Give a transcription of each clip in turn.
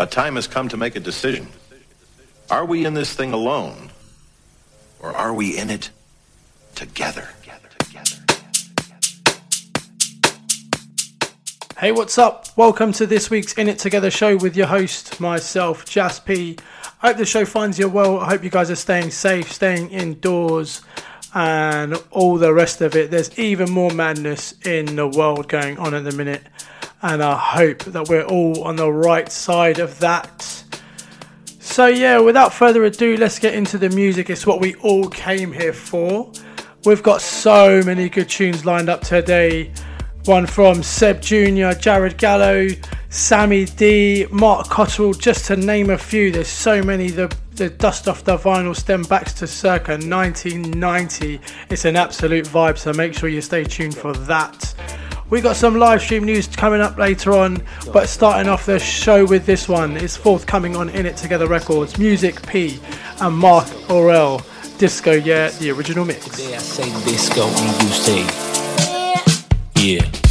A time has come to make a decision. Are we in this thing alone? Or are we in it together? Hey, what's up? Welcome to this week's In It Together show with your host, myself, Jas P. I hope the show finds you well. I hope you guys are staying safe, staying indoors, and all the rest of it. There's even more madness in the world going on at the minute, and I hope that we're all on the right side of that. So, yeah, without further ado, let's get into the music. It's what we all came here for. We've got so many good tunes lined up today. One from Seb Jr., Jared Gallo, Sammy D, Mark Cottrell, just to name a few. There's so many. The, the dust off the vinyl stem backs to circa 1990. It's an absolute vibe, so make sure you stay tuned for that. We got some live stream news coming up later on, but starting off the show with this one is forthcoming on In It Together Records, Music P and Mark Orel. Disco, yeah, the original mix. Today I say disco and you say yeah.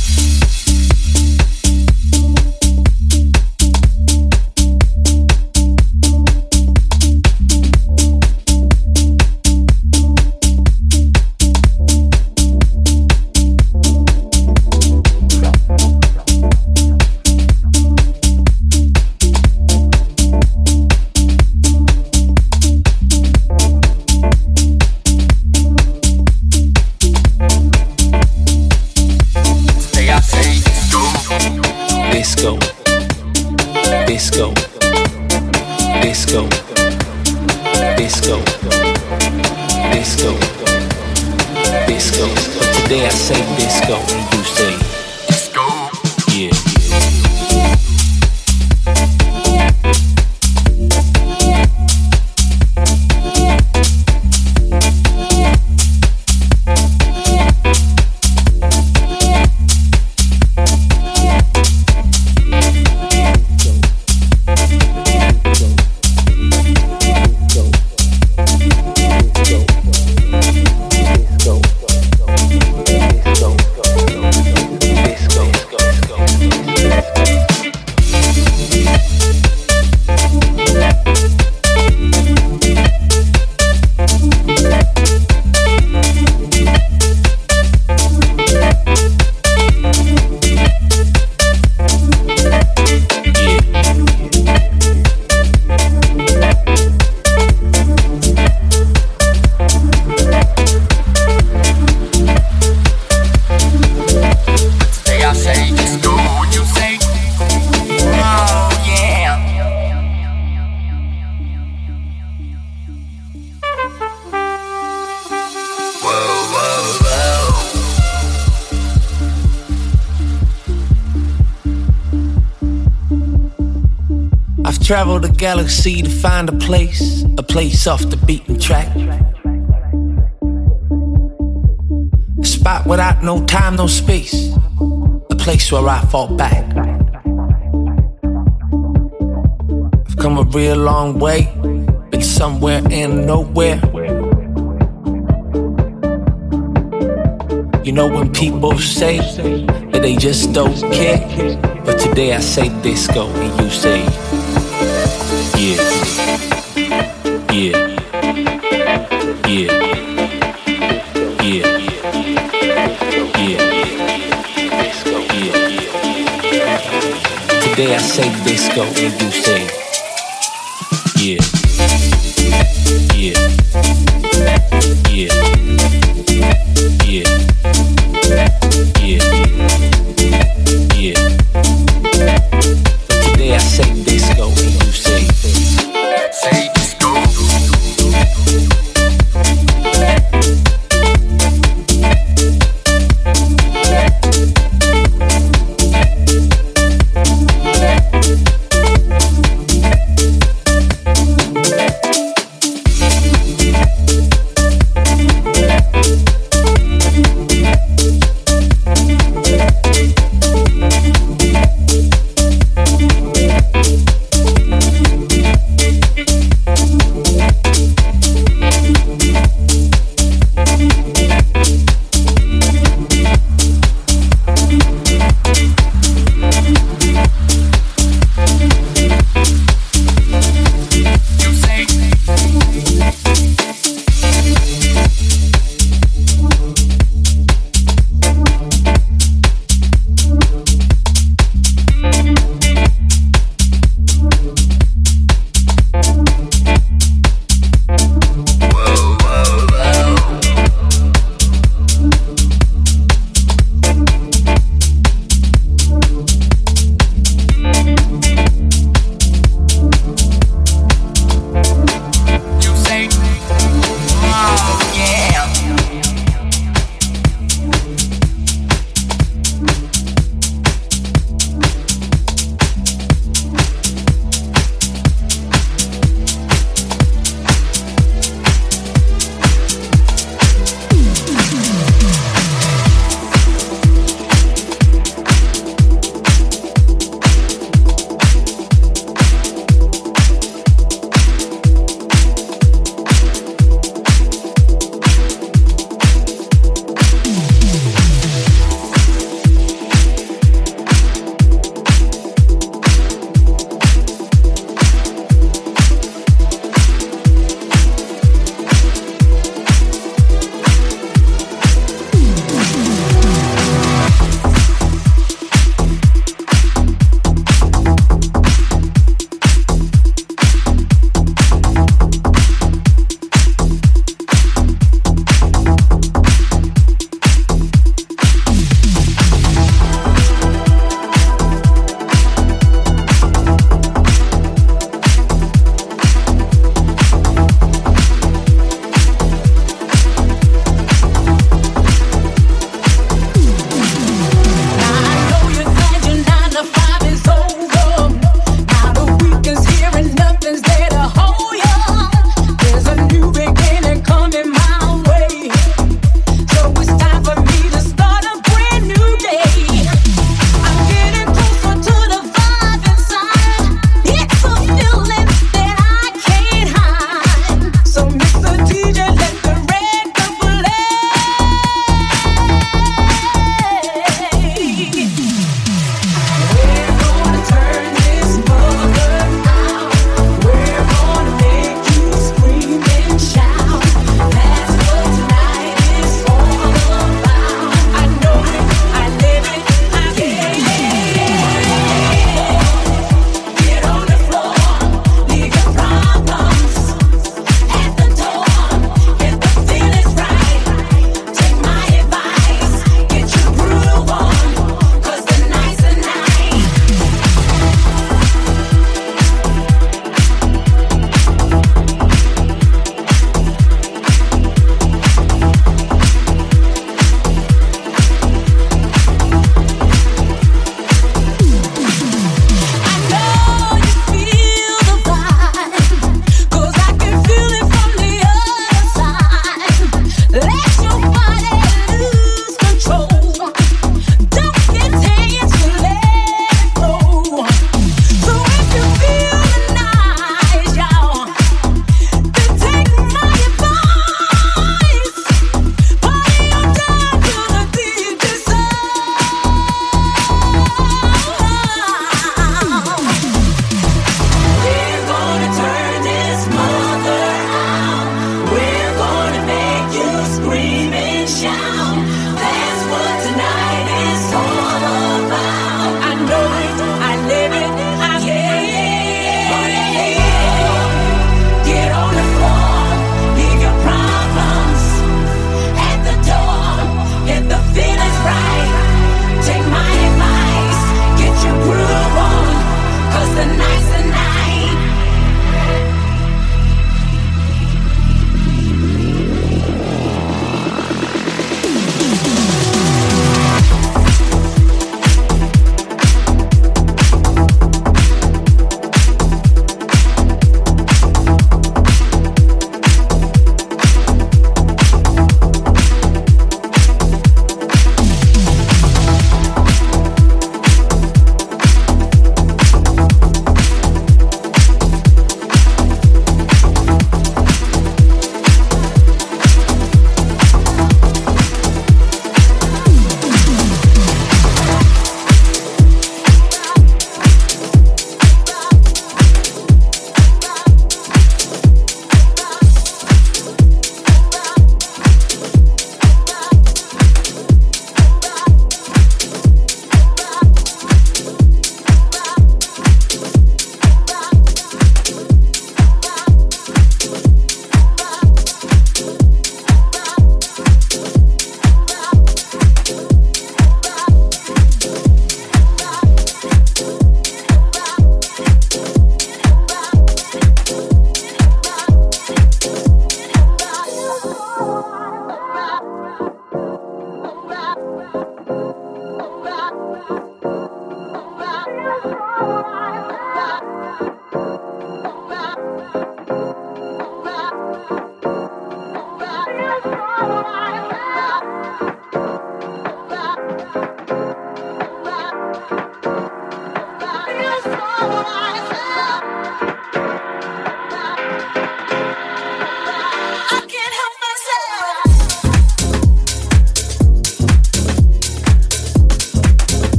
Travel the galaxy to find a place, a place off the beaten track. A spot without no time, no space, a place where I fall back. I've come a real long way, been somewhere and nowhere. You know when people say that they just don't care, but today I say disco and you say. Today I say disco and you say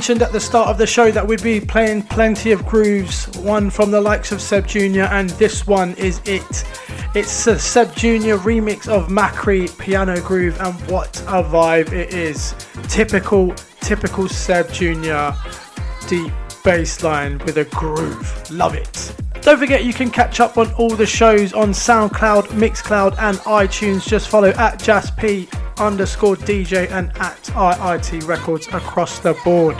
mentioned at the start of the show that we'd be playing plenty of grooves, one from the likes of Seb Jr., and this one is it. It's a Seb Jr. remix of Macri piano groove, and what a vibe it is. Typical, typical Seb Jr. deep bass line with a groove. Love it. Don't forget you can catch up on all the shows on SoundCloud, Mixcloud, and iTunes. Just follow at JazzP underscore DJ and at IIT Records across the board.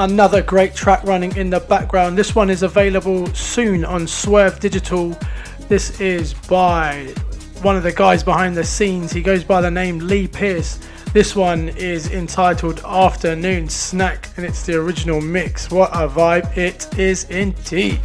Another great track running in the background. This one is available soon on Swerve Digital. This is by one of the guys behind the scenes. He goes by the name Lee Pierce. This one is entitled Afternoon Snack and it's the original mix. What a vibe it is indeed.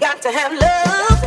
Got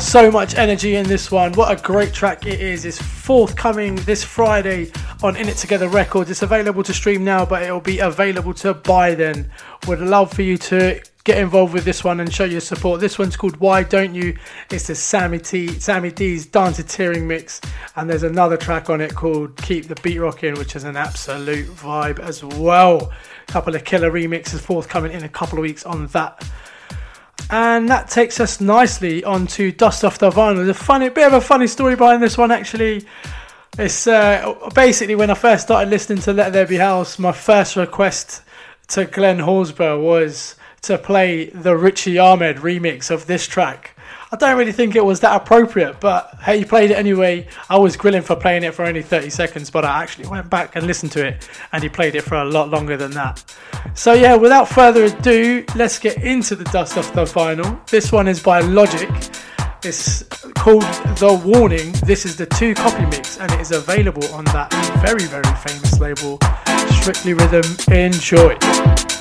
So much energy in this one. What a great track it is. It's forthcoming this Friday on In It Together Records. It's available to stream now, but it'll be available to buy then. Would love for you to get involved with this one and show your support. This one's called Why Don't You? It's the Sammy T Sammy D's Danceteering mix, and there's another track on it called Keep the Beat Rocking, which is an absolute vibe as well. A couple of killer remixes forthcoming in a couple of weeks on that. And that takes us nicely onto Dust Off the Vinyl. There's a funny bit of a funny story behind this one actually. It's uh, basically when I first started listening to Let There Be House, my first request to Glenn Horsburgh was to play the Richy Ahmed remix of this track. I don't really think it was that appropriate, but hey, he played it anyway. I was grilling for playing it for only 30 seconds, but I actually went back and listened to it, and he played it for a lot longer than that. So, yeah, without further ado, let's get into the dust off the vinyl. This one is by Logic. It's called The Warning. This is the two copy mix, and it is available on that very, very famous label, Strictly Rhythm. Enjoy.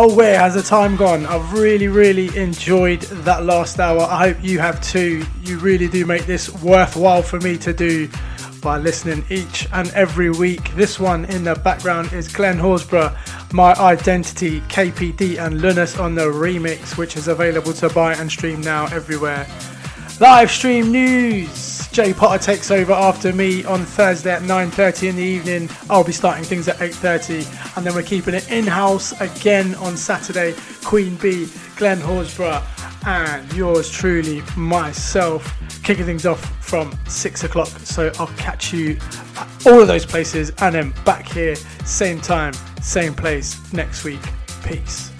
Oh where has the time gone? I've really really enjoyed that last hour. I hope you have too. You really do make this worthwhile for me to do by listening each and every week. This one in the background is Glenn Horsburgh, My Identity, KPD and Lunas on the remix, which is available to buy and stream now everywhere. Live stream news. Jay Potter takes over after me on Thursday at 9:30 in the evening. I'll be starting things at 8:30, and then we're keeping it in-house again on Saturday. Queen B, Glenn Horsburgh, and yours truly, myself, kicking things off from six o'clock. So I'll catch you at all of those places, and then back here, same time, same place next week. Peace.